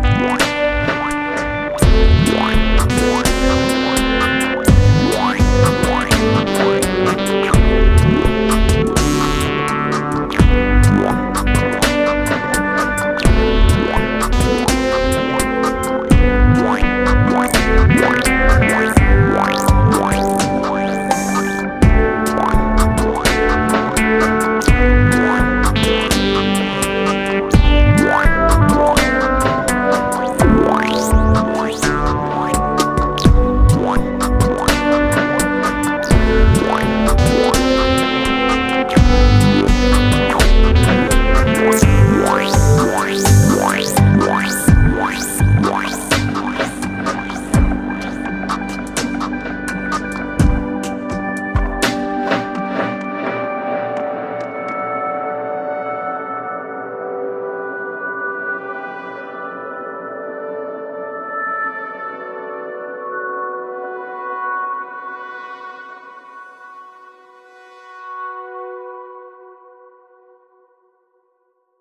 Bye.